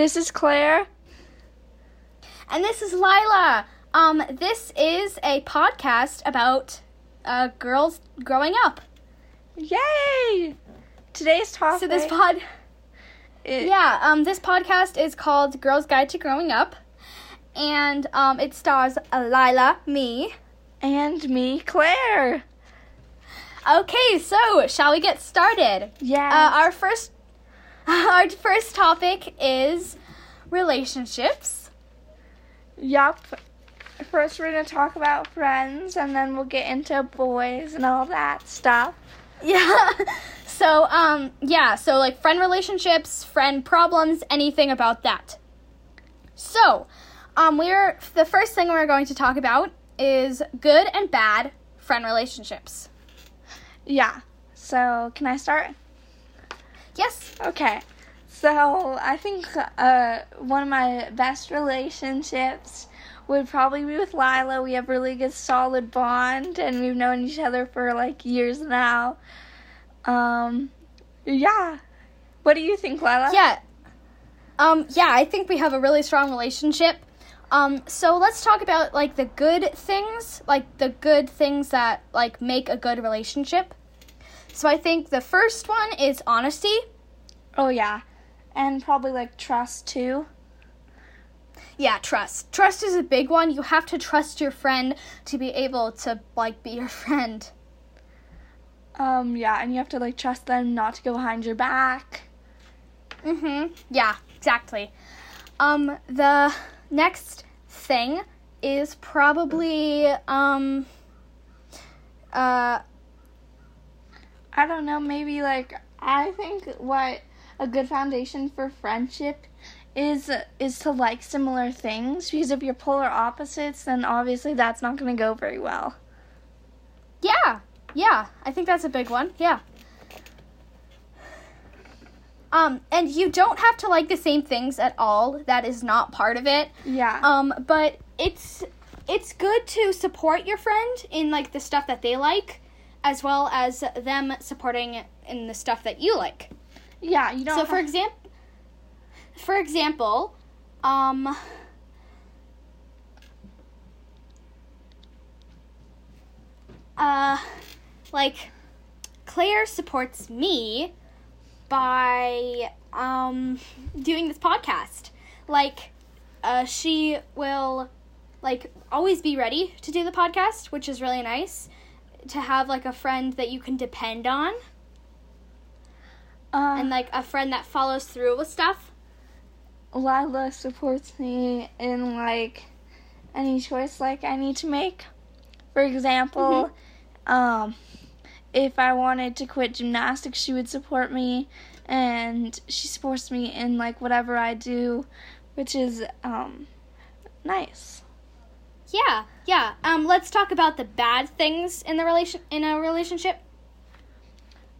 This is Claire. And this is Lila. Um, this is a podcast about uh, girls growing up. Yay! Today's topic. So this pod, it- yeah, um, this podcast is called Girls Guide to Growing Up, and um, it stars Lila, me. and me, Claire. Okay, so shall we get started? Yeah. Uh, our first, our first topic is relationships. yup. First, we're gonna talk about friends, and then we'll get into boys and all that stuff. Yeah. So, um, yeah, so like friend relationships, friend problems, anything about that. So, um, we're the first thing we're going to talk about is good and bad friend relationships. Yeah. So, can I start? Yes. Okay. So, I think uh, one of my best relationships would probably be with Lila. We have a really good, solid bond, and we've known each other for like years now. Um, yeah. What do you think, Lila? Yeah. Um, yeah, I think we have a really strong relationship. Um, so let's talk about like the good things, like the good things that like make a good relationship. So I think the first one is honesty. Oh, yeah. And probably like trust too. Yeah, trust. Trust is a big one. You have to trust your friend to be able to like be your friend. Um, yeah, and you have to like trust them not to go behind your back. Mhm. Yeah, exactly. Um the next thing is probably um uh I don't know, maybe like I think what a good foundation for friendship is is to like similar things because if you're polar opposites then obviously that's not going to go very well. yeah. Yeah, I think that's a big one. Yeah. Um and you don't have to like the same things at all. That is not part of it. Yeah. Um, but it's it's good to support your friend in like the stuff that they like, as well as them supporting in the stuff that you like. Yeah, you don't So for example, for example, um, uh, like Claire supports me by um doing this podcast. Like, uh, she will like always be ready to do the podcast, which is really nice to have like a friend that you can depend on uh, and like a friend that follows through with stuff. Lila supports me in like any choice like I need to make. For example, um if I wanted to quit gymnastics, she would support me and she supports me in like whatever I do, which is um nice. Yeah, yeah. Um, let's talk about the bad things in the relation in a relationship.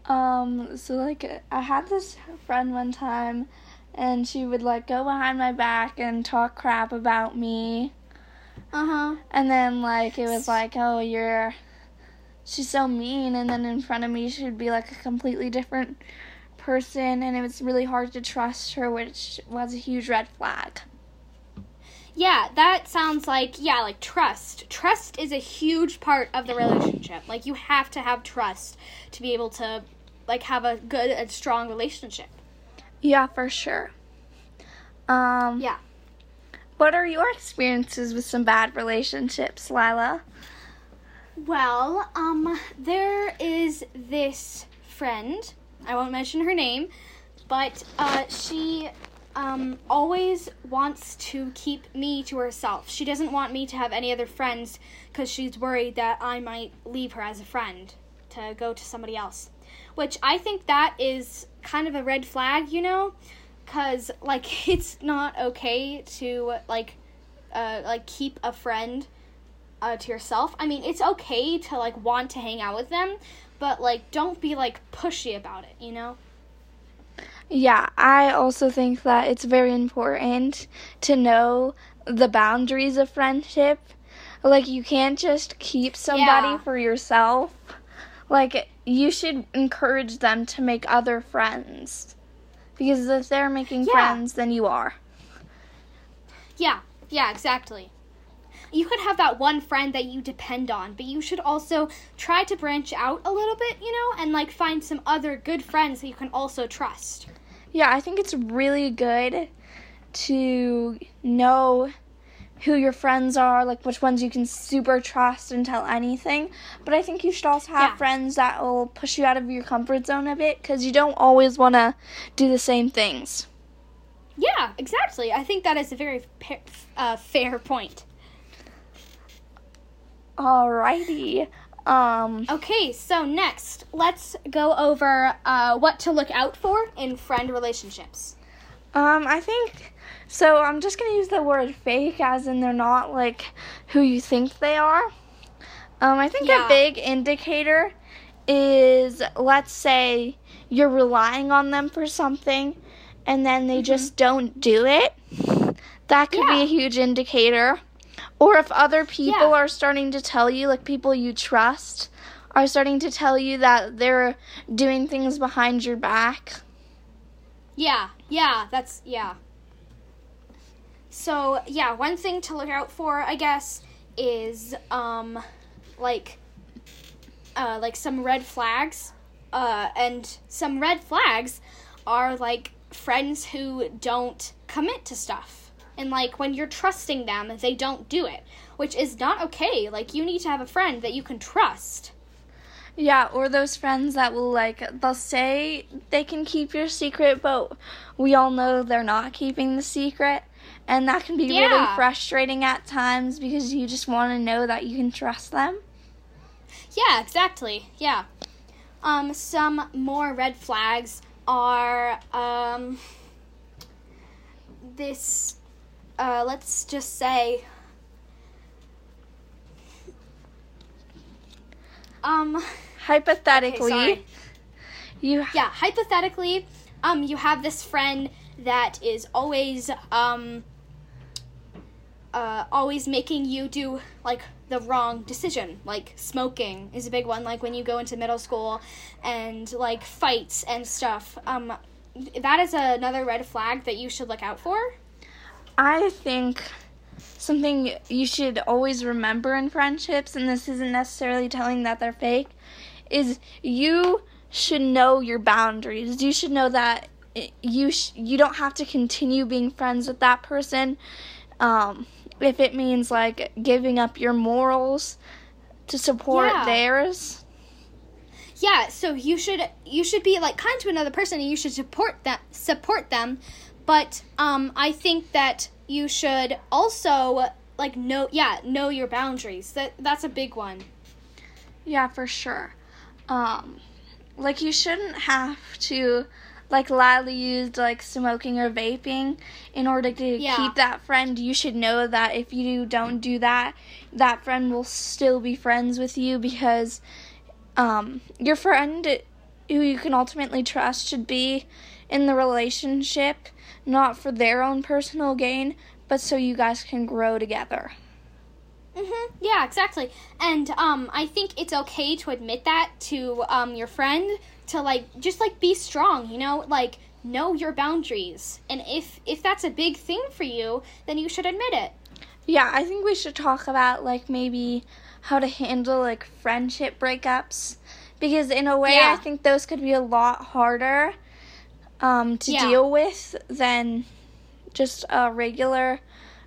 Um so like I had this friend one time and she would like go behind my back and talk crap about me. Uh huh. And then like it was like, oh, you're she's so mean and then in front of me she would be like a completely different person and it was really hard to trust her, which was a huge red flag. Yeah, that sounds like yeah, like trust. Trust is a huge part of the relationship. Like you have to have trust to be able to like have a good and strong relationship. Yeah, for sure. Um Yeah. what are your experiences with some bad relationships, Lila? Well, um, there is this friend. I won't mention her name, but uh, she um, always wants to keep me to herself. She doesn't want me to have any other friends because she's worried that I might leave her as a friend to go to somebody else. Which I think that is kind of a red flag, you know, because like it's not okay to like uh, like keep a friend uh, to yourself. I mean, it's okay to like want to hang out with them, but like don't be like pushy about it, you know? Yeah, I also think that it's very important to know the boundaries of friendship. Like, you can't just keep somebody Yeah. for yourself. Like, you should encourage them to make other friends. Because if they're making Yeah. friends, then you are. Yeah, yeah, exactly. You could have that one friend that you depend on, but you should also try to branch out a little bit, you know, and like find some other good friends that you can also trust. Yeah, I think it's really good to know who your friends are, like which ones you can super trust and tell anything. But I think you should also have Yeah. friends that will push you out of your comfort zone a bit because you don't always want to do the same things. Yeah, exactly. I think that is a very uh, fair point. Alrighty. Um, Okay, so next, let's go over uh, what to look out for in friend relationships. um, I think so. I'm just gonna use the word fake, as in they're not like who you think they are. Um, I think Yeah. a big indicator is, let's say, you're relying on them for something, and then they just don't do it. That could be a huge indicator. Or if other people Yeah. are starting to tell you, like people you trust, are starting to tell you that they're doing things behind your back. Yeah, yeah, that's yeah. So yeah, one thing to look out for, I guess, is um, like, uh, like some red flags, uh, and some red flags are like friends who don't commit to stuff, and like when you're trusting them, they don't do it, which is not okay. Like you need to have a friend that you can trust. Yeah, or those friends that will like they'll say they can keep your secret, but we all know they're not keeping the secret. And that can be really frustrating at times because you just want to know that you can trust them. Yeah, exactly. Yeah. Um, some more red flags are um, this. Uh, let's just say. Um, Hypothetically, Okay, you yeah, hypothetically, um, you have this friend that is always um, uh, always making you do like the wrong decision. Like smoking is a big one. Like when you go into middle school, and like fights and stuff. Um, that is another red flag that you should look out for. I think something you should always remember in friendships, and this isn't necessarily telling that they're fake, is you should know your boundaries. You should know that you sh- you don't have to continue being friends with that person. Um, if it means like giving up your morals to support Yeah. theirs. Yeah, so you should you should be like kind to another person and you should support that support them. But um I think that you should also like know yeah, know your boundaries. That that's a big one. Yeah, for sure. Um, like you shouldn't have to, like Lily used like smoking or vaping in order to Yeah. keep that friend. You should know that if you don't do that, that friend will still be friends with you because, um, your friend who you can ultimately trust should be in the relationship not for their own personal gain, but so you guys can grow together. Mhm. Yeah, exactly. And um I think it's okay to admit that to um your friend to like just like be strong, you know? Like know your boundaries. And if if that's a big thing for you, then you should admit it. Yeah, I think we should talk about like maybe how to handle like friendship breakups because in a way I think those could be a lot harder um, to Yeah. deal with than just a regular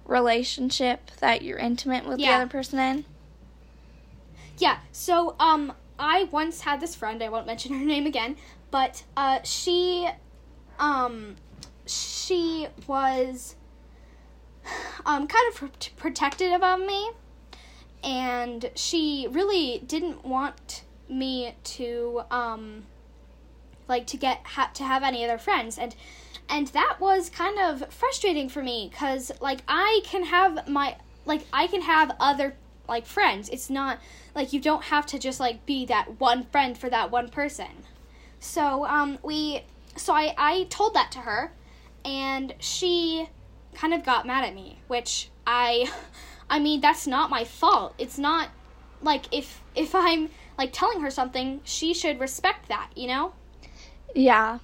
relationship that you're intimate with the other person in. Yeah. So um I once had this friend, I won't mention her name again, but uh she um she was um kind of pr- protective of me and she really didn't want me to um like to get ha- to have any other friends. And and that was kind of frustrating for me cuz like I can have my like I can have other like friends. It's not like you don't have to just like be that one friend for that one person. So um we so I I told that to her and she kind of got mad at me which I I mean that's not my fault. It's not like if if I'm like telling her something she should respect that you know Yeah.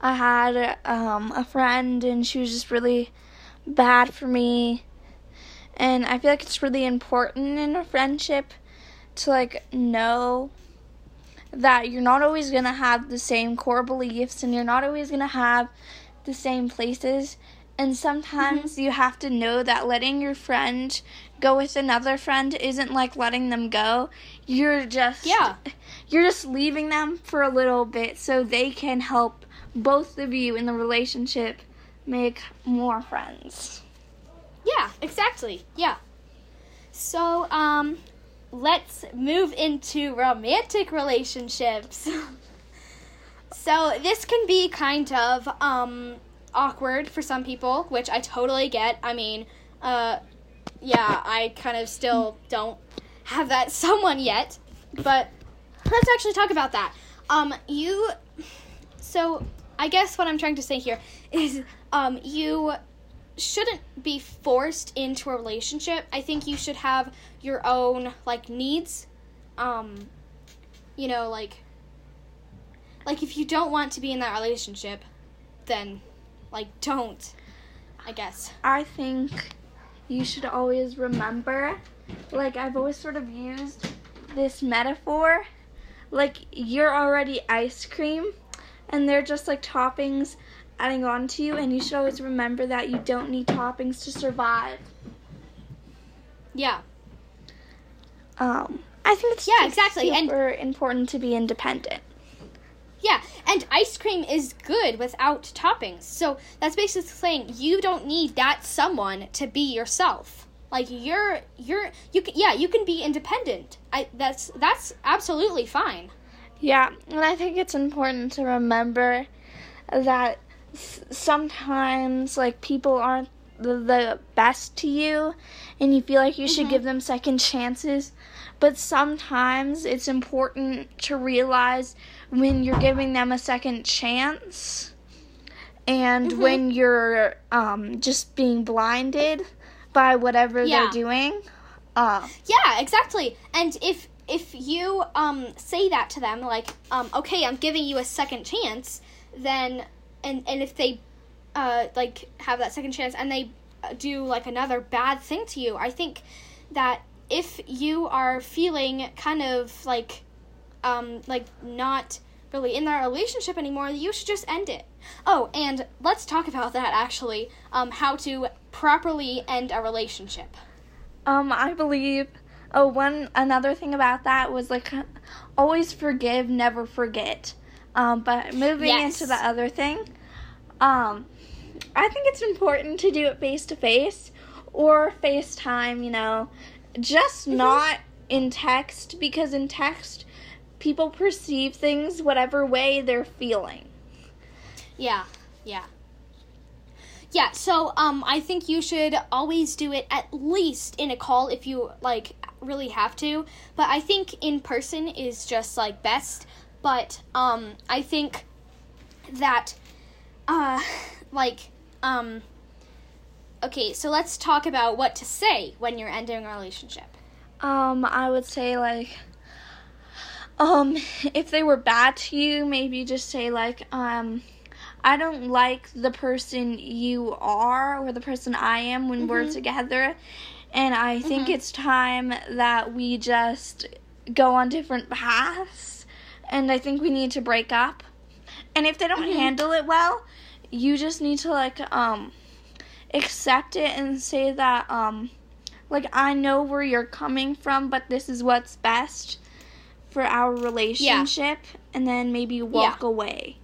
I had um, a friend and she was just really bad for me And I feel like it's really important in a friendship to like know that you're not always going to have the same core beliefs and you're not always going to have the same places. And sometimes mm-hmm. you have to know that letting your friend go with another friend isn't like letting them go. You're just Yeah. You're just leaving them for a little bit so they can help both of you in the relationship make more friends. Yeah, exactly. Yeah. So, um let's move into romantic relationships. so this can be kind of um, awkward for some people, which I totally get. I mean, uh, yeah, I kind of still don't have that someone yet, but let's actually talk about that. Um, you, so I guess what I'm trying to say here is, um, you shouldn't be forced into a relationship. I think you should have your own like needs. Um you know, like like if you don't want to be in that relationship, then like don't. I guess. I think you should always remember like I've always sort of used this metaphor like you're already ice cream and they're just like toppings adding on to you, and you should always remember that you don't need toppings to survive. Yeah. Um, I think it's yeah, exactly. super and, important to be independent. Yeah, and ice cream is good without toppings. So that's basically saying you don't need that someone to be yourself. Like you're you're you can yeah, you can be independent. I that's that's absolutely fine. Yeah, and I think it's important to remember that sometimes like people aren't the, the best to you and you feel like you mm-hmm. should give them second chances but sometimes it's important to realize when you're giving them a second chance and mm-hmm. when you're um, just being blinded by whatever yeah. they're doing uh, yeah exactly and if if you um, say that to them like um, okay i'm giving you a second chance then and and if they uh, like have that second chance and they uh, do like another bad thing to you, I think that if you are feeling kind of like um like not really in that relationship anymore, you should just end it. Oh, and let's talk about that actually. Um, how to properly end a relationship. Um, I believe. Oh, one another thing about that was like always forgive, never forget. Um, but moving yes. into the other thing, um, I think it's important to do it face to face or FaceTime, you know, just mm-hmm. not in text because in text people perceive things whatever way they're feeling. Yeah, yeah. Yeah, so um I think you should always do it at least in a call if you like really have to, but I think in person is just like best but um, I think that, uh, like, um, okay, so let's talk about what to say when you're ending a relationship. Um, I would say like, um, if they were bad to you, maybe just say like, um, I don't like the person you are or the person I am when mm-hmm. we're together. And I think mm-hmm. it's time that we just go on different paths and I think we need to break up. And if they don't mm-hmm. handle it well, you just need to like um accept it and say that um like I know where you're coming from, but this is what's best for our relationship yeah. and then maybe walk yeah. away.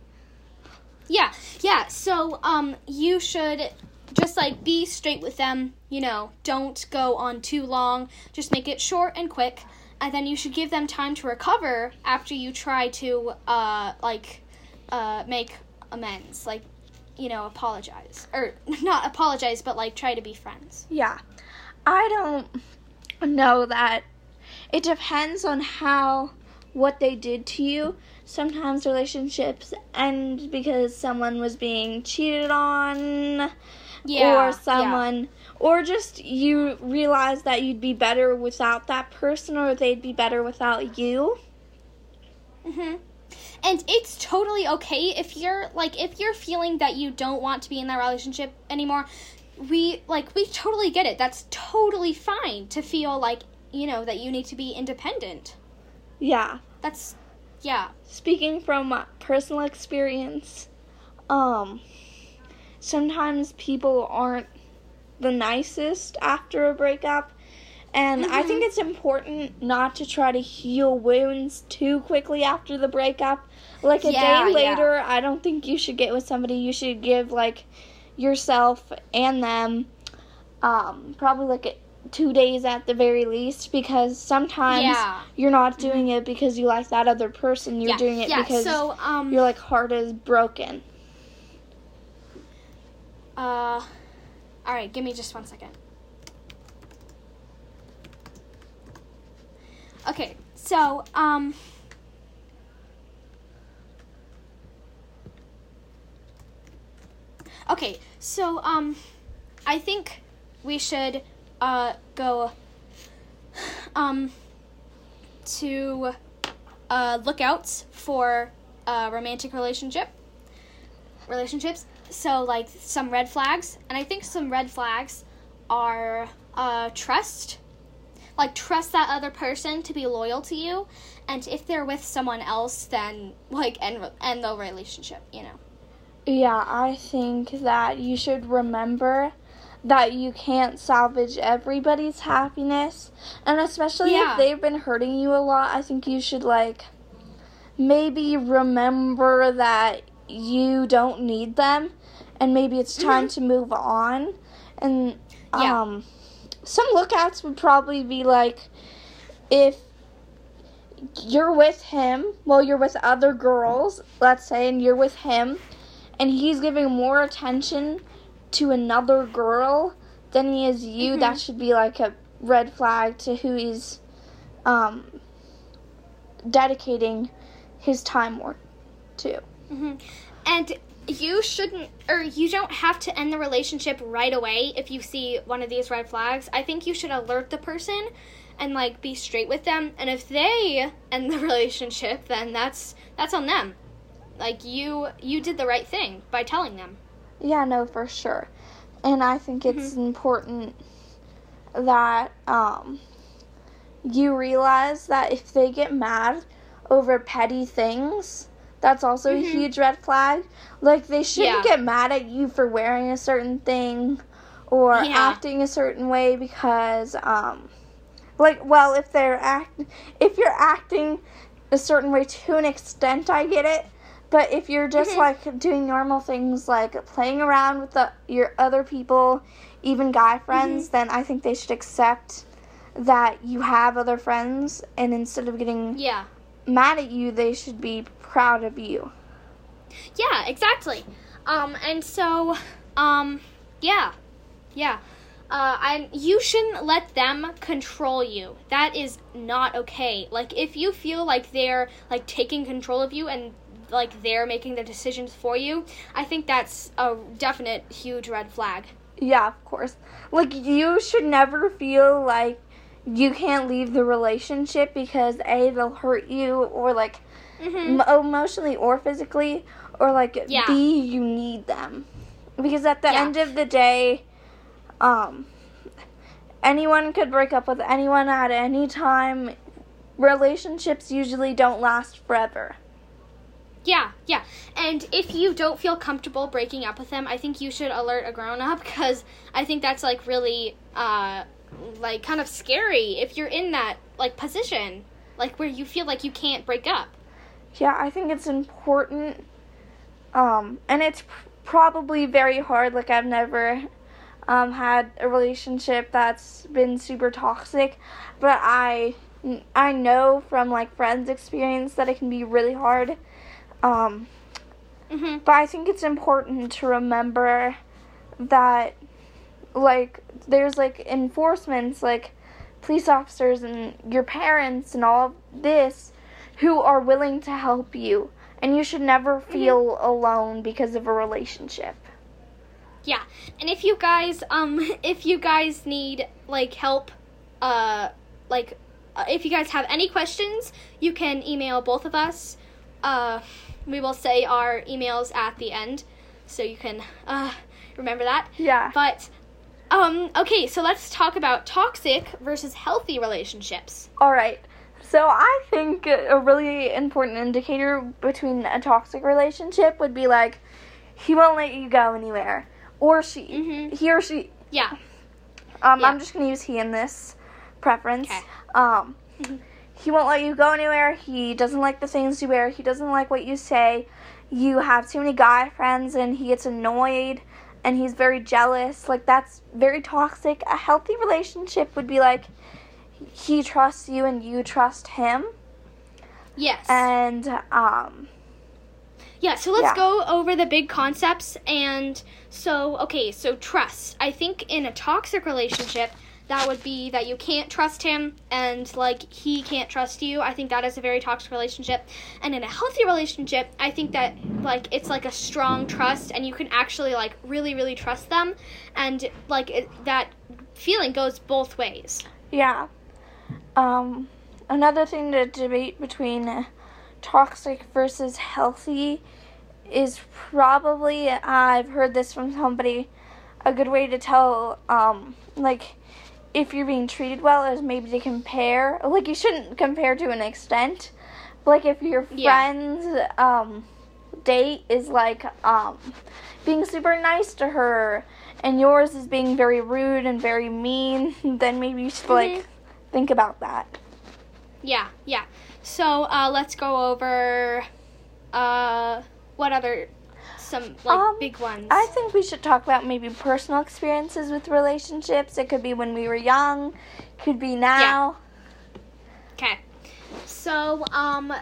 Yeah. Yeah, so um you should just like be straight with them, you know, don't go on too long. Just make it short and quick and then you should give them time to recover after you try to uh like uh make amends like you know apologize or not apologize but like try to be friends yeah i don't know that it depends on how what they did to you sometimes relationships end because someone was being cheated on yeah, or someone yeah or just you realize that you'd be better without that person or they'd be better without you. Mhm. And it's totally okay if you're like if you're feeling that you don't want to be in that relationship anymore. we like we totally get it. That's totally fine to feel like, you know, that you need to be independent. Yeah. That's yeah. Speaking from personal experience, um sometimes people aren't the nicest after a breakup. And I think it's important not to try to heal wounds too quickly after the breakup. Like a Yeah, day yeah. later, I don't think you should get with somebody. You should give like yourself and them um probably like 2 days at the very least because sometimes Yeah. you're not doing it because you like that other person. You're yeah. doing it yeah. because so um your like heart is broken. uh all right, give me just one second. Okay, so um Okay, so um I think we should uh go um to uh lookouts for a romantic relationship relationships. So like some red flags, and I think some red flags are uh, trust, like trust that other person to be loyal to you, and if they're with someone else, then like end end the relationship. You know. Yeah, I think that you should remember that you can't salvage everybody's happiness. And especially Yeah. if they've been hurting you a lot, I think you should like maybe remember that you don't need them and maybe it's time to move on. And Yeah. um some lookouts would probably be like if you're with him, well, you're with other girls, let's say, and you're with him, and he's giving more attention to another girl than he is you, Mhm. that should be like a red flag to who he's um, dedicating his time more to. hmm And you shouldn't, or you don't have to end the relationship right away if you see one of these red flags. I think you should alert the person and like be straight with them. And if they end the relationship, then that's that's on them. Like you, you did the right thing by telling them. Yeah, no, for sure. And I think it's important that um, you realize that if they get mad over petty things, that's also a Mhm. huge red flag. Like, they shouldn't Yeah. get mad at you for wearing a certain thing or Yeah. acting a certain way because, um, like, well, if they're act, if you're acting a certain way to an extent, I get it. But if you're just Mhm. like doing normal things like playing around with the, your other people, even guy friends, Mm-hmm. then I think they should accept that you have other friends and instead of getting Yeah. mad at you, they should be proud of you. Yeah, exactly. Um, and so, um, yeah, yeah. Uh, and you shouldn't let them control you. That is not okay. Like, if you feel like they're like taking control of you and like they're making the decisions for you, I think that's a definite huge red flag. Yeah, of course. Like you should never feel like you can't leave the relationship because a they'll hurt you or like Mm-hmm. m- emotionally or physically or like Yeah. b you need them because at the Yeah. end of the day um anyone could break up with anyone at any time relationships usually don't last forever Yeah, yeah. And if you don't feel comfortable breaking up with them, I think you should alert a grown up because I think that's like really uh like kind of scary if you're in that like position, like where you feel like you can't break up. Yeah, I think it's important. Um, and it's pr- probably very hard. Like, I've never um, had a relationship that's been super toxic, but I I know from like friends' experience that it can be really hard. Um, Mhm. but I think it's important to remember that like there's like enforcements like police officers and your parents and all of this who are willing to help you and you should never feel alone because of a relationship. Yeah. And if you guys um if you guys need like help uh like uh, if you guys have any questions, you can email both of us. Uh we will say our emails at the end so you can uh remember that. Yeah. But Um, okay, so let's talk about toxic versus healthy relationships. All right. So I think a really important indicator between a toxic relationship would be like he won't let you go anywhere, or she, Mhm. he or she. Yeah. Um, Yeah. I'm just gonna use he in this preference. 'Kay. Um, Mhm. he won't let you go anywhere. He doesn't like the things you wear. He doesn't like what you say. You have too many guy friends, and he gets annoyed, and he's very jealous. Like that's very toxic. A healthy relationship would be like he trusts you and you trust him, Yes. and um, Yeah, so let's Yeah. go over the big concepts. And so, okay, so trust. I think in a toxic relationship, that would be that you can't trust him and like he can't trust you. I think that is a very toxic relationship. And in a healthy relationship, I think that like it's like a strong trust and you can actually like really, really trust them. And like it, that feeling goes both ways. Yeah. Um, another thing to debate between toxic versus healthy is probably I've heard this from somebody. A good way to tell, um, like, if you're being treated well is maybe to compare. Like, you shouldn't compare to an extent. But, like, if your Yeah. friend's um, date is like um, being super nice to her, and yours is being very rude and very mean, then maybe you should like Mhm. think about that. Yeah, yeah. So uh, let's go over uh, what other some like Um, big ones. I think we should talk about maybe personal experiences with relationships. It could be when we were young, could be now. Okay. So, um,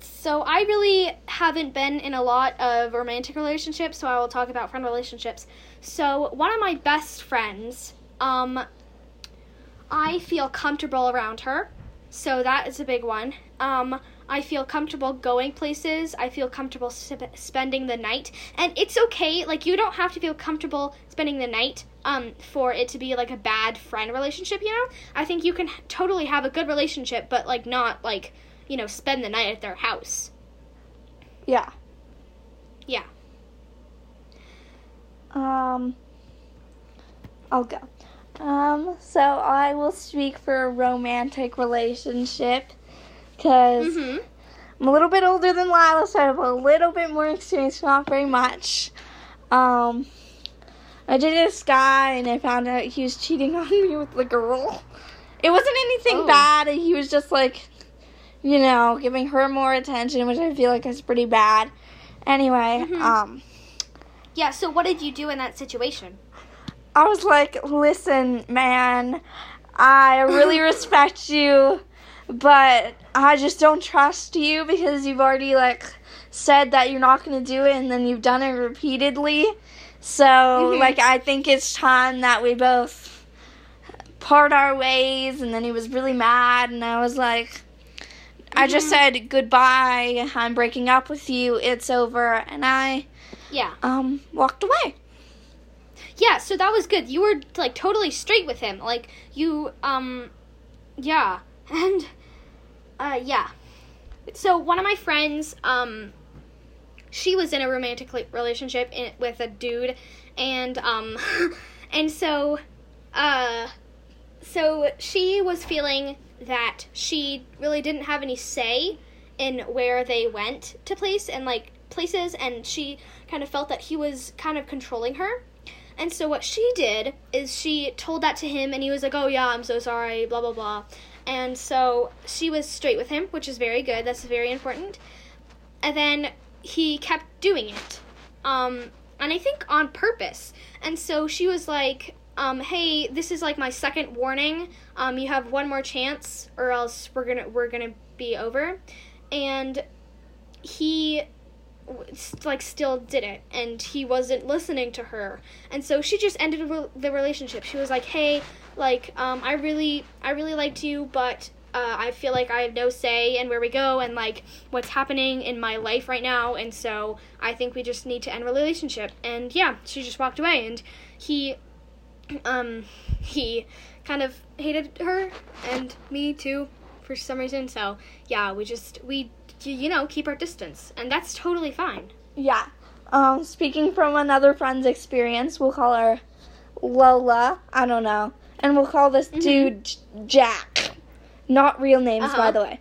so I really haven't been in a lot of romantic relationships, so I will talk about friend relationships. So, one of my best friends, um, I feel comfortable around her, so that is a big one. Um, I feel comfortable going places. I feel comfortable sp- spending the night, and it's okay. Like you don't have to feel comfortable spending the night um, for it to be like a bad friend relationship. You know, I think you can totally have a good relationship, but like not like you know spend the night at their house. Yeah. Yeah. Um, I'll go. Um, so I will speak for a romantic relationship because Mhm. I'm a little bit older than Lila, so I have a little bit more experience, not very much. Um, I dated this guy, and I found out he was cheating on me with the girl. It wasn't anything Oh. bad. He was just like, you know, giving her more attention, which I feel like is pretty bad. Anyway, Mhm. um, Yeah. So what did you do in that situation? I was like, listen, man, I really respect you, but I just don't trust you because you've already like said that you're not gonna do it and then you've done it repeatedly. So Mhm. like I think it's time that we both part our ways and then he was really mad and I was like I just Mhm. said goodbye, I'm breaking up with you, it's over and I Yeah. um walked away. Yeah, so that was good. You were like totally straight with him. Like you um yeah. And uh yeah. So one of my friends um she was in a romantic relationship in, with a dude and um and so uh so she was feeling that she really didn't have any say in where they went to place and like places and she kind of felt that he was kind of controlling her and so what she did is she told that to him and he was like, "Oh yeah, I'm so sorry, blah blah blah." And so she was straight with him, which is very good. That's very important. And then he kept doing it. Um and I think on purpose. And so she was like, um, hey, this is like my second warning. Um, you have one more chance or else we're going to we're going to be over. And he like still did it and he wasn't listening to her. And so she just ended the relationship. She was like hey like um i really i really liked you but uh, i feel like i have no say in where we go and like what's happening in my life right now and so i think we just need to end the relationship. And yeah she just walked away and he um he kind of hated her and me too for some reason. So yeah we just we you know keep our distance and that's totally fine Yeah. Um, speaking from another friend's experience, we'll call her Lola. I don't know. And we'll call this dude Jack. Not real names, by Uh-huh. the way.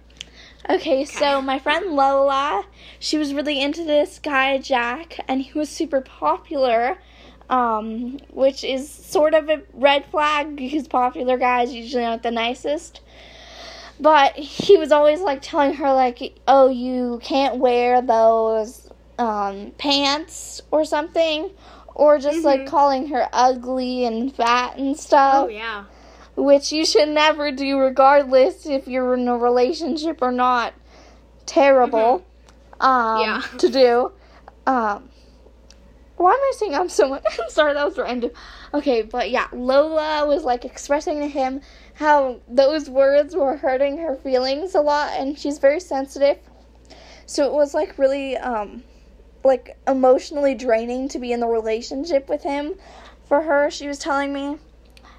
Okay, so my friend Lola, she was really into this guy Jack, and he was super popular, um, which is sort of a red flag because popular guys usually aren't the nicest. But he was always like telling her like, "Oh, you can't wear those um, pants or something," or just like Mhm. calling her ugly and fat and stuff Oh yeah. which you should never do regardless if you're in a relationship or not terrible um Yeah. to do um why am I saying I'm so much? I'm sorry, that was random. Okay, but yeah, Lola was like expressing to him how those words were hurting her feelings a lot, and she's very sensitive. So it was like really, um, like emotionally draining to be in the relationship with him for her, she was telling me.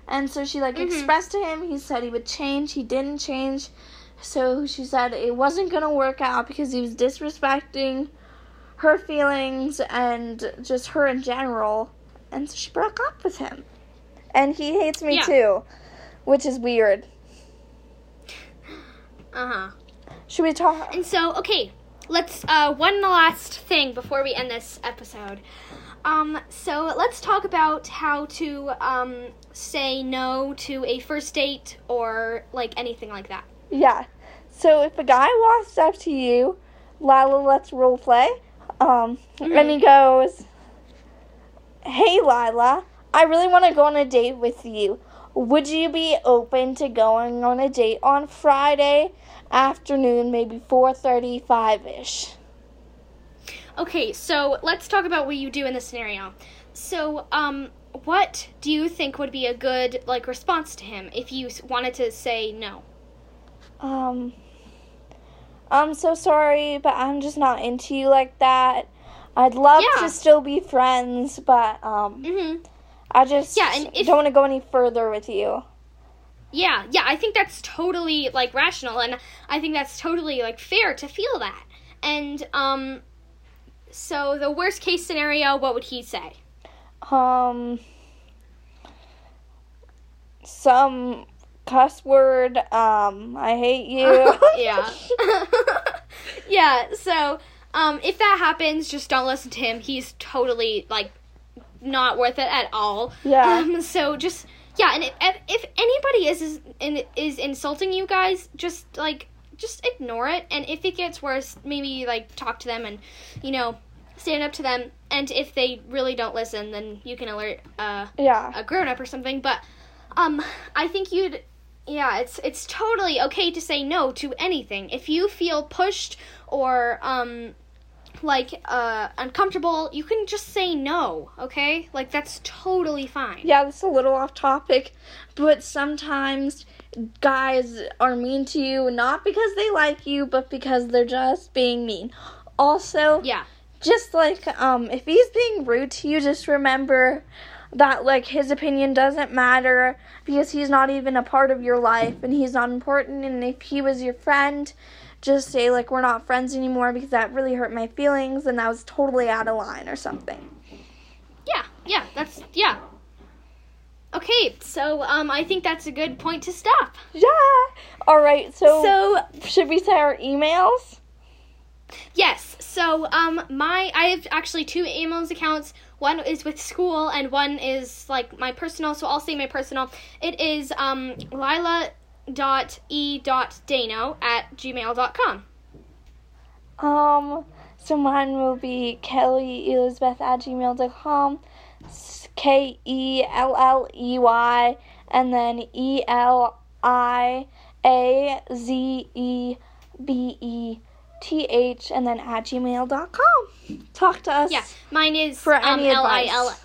And so she like Mhm. expressed to him, he said he would change, he didn't change. So she said it wasn't gonna work out because he was disrespecting her feelings and just her in general. And so she broke up with him. And he hates me Yeah. too, which is weird. Uh huh. Should we talk? And so, okay, let's uh one last thing before we end this episode. Um, so let's talk about how to um say no to a first date or like anything like that. Yeah. So if a guy walks up to you, Lila, let's role play. Um, and he goes, "Hey, Lila, I really want to go on a date with you. Would you be open to going on a date on Friday afternoon, maybe four thirty-five ish?" Okay, so let's talk about what you do in this scenario. So, um, what do you think would be a good like response to him if you wanted to say no? Um, I'm so sorry, but I'm just not into you like that. I'd love Yeah. to still be friends, but um, Mm-hmm. I just Yeah, and if- don't want to go any further with you. Yeah, yeah, I think that's totally like rational and I think that's totally like fair to feel that. And um so the worst case scenario, what would he say? Um, some cuss word. Um, I hate you. yeah. yeah, so um if that happens, just don't listen to him. He's totally like not worth it at all. Yeah. Um so just yeah, and if, if anybody is is, in, is insulting you guys, just like just ignore it and if it gets worse, maybe like talk to them and you know, stand up to them and if they really don't listen, then you can alert uh yeah. a grown up or something, but um I think you'd yeah, it's it's totally okay to say no to anything. If you feel pushed or um like uh uncomfortable, you can just say no, okay? Like that's totally fine. Yeah, that's a little off topic, but sometimes guys are mean to you not because they like you, but because they're just being mean. Also, Yeah. just like um if he's being rude to you just remember that like his opinion doesn't matter because he's not even a part of your life and he's not important and if he was your friend just say like we're not friends anymore because that really hurt my feelings and that was totally out of line or something Yeah. Yeah, that's yeah. Okay, so um I think that's a good point to stop. yeah all right so, So should we say our emails Yes. So um my I have actually two emails accounts. One is with school and one is like my personal, so I'll say my personal. It is um Lila dot e dot dano at gmail.com. um so mine will be kelley elizabeth at gmail.com K E L L E Y and then E L I A Z E B E T H and then at gmail.com. Talk to us. Yeah. Mine is For um any L I. L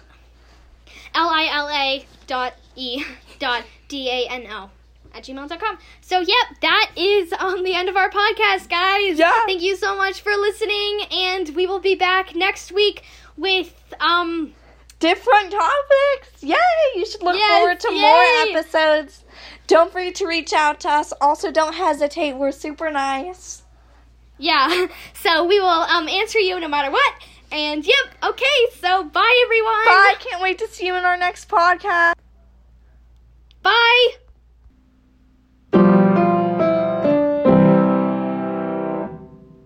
L I L A dot E dot D A N O at gmail.com. So yep, that is um the end of our podcast, guys. Yeah. Thank you so much for listening and we will be back next week with um Different topics. Yay! You should look Yes, forward to yay. more episodes. Don't forget to reach out to us. Also, don't hesitate. We're super nice. Yeah. So we will um answer you no matter what. And yep, okay, so bye everyone. Bye. Can't wait to see you in our next podcast.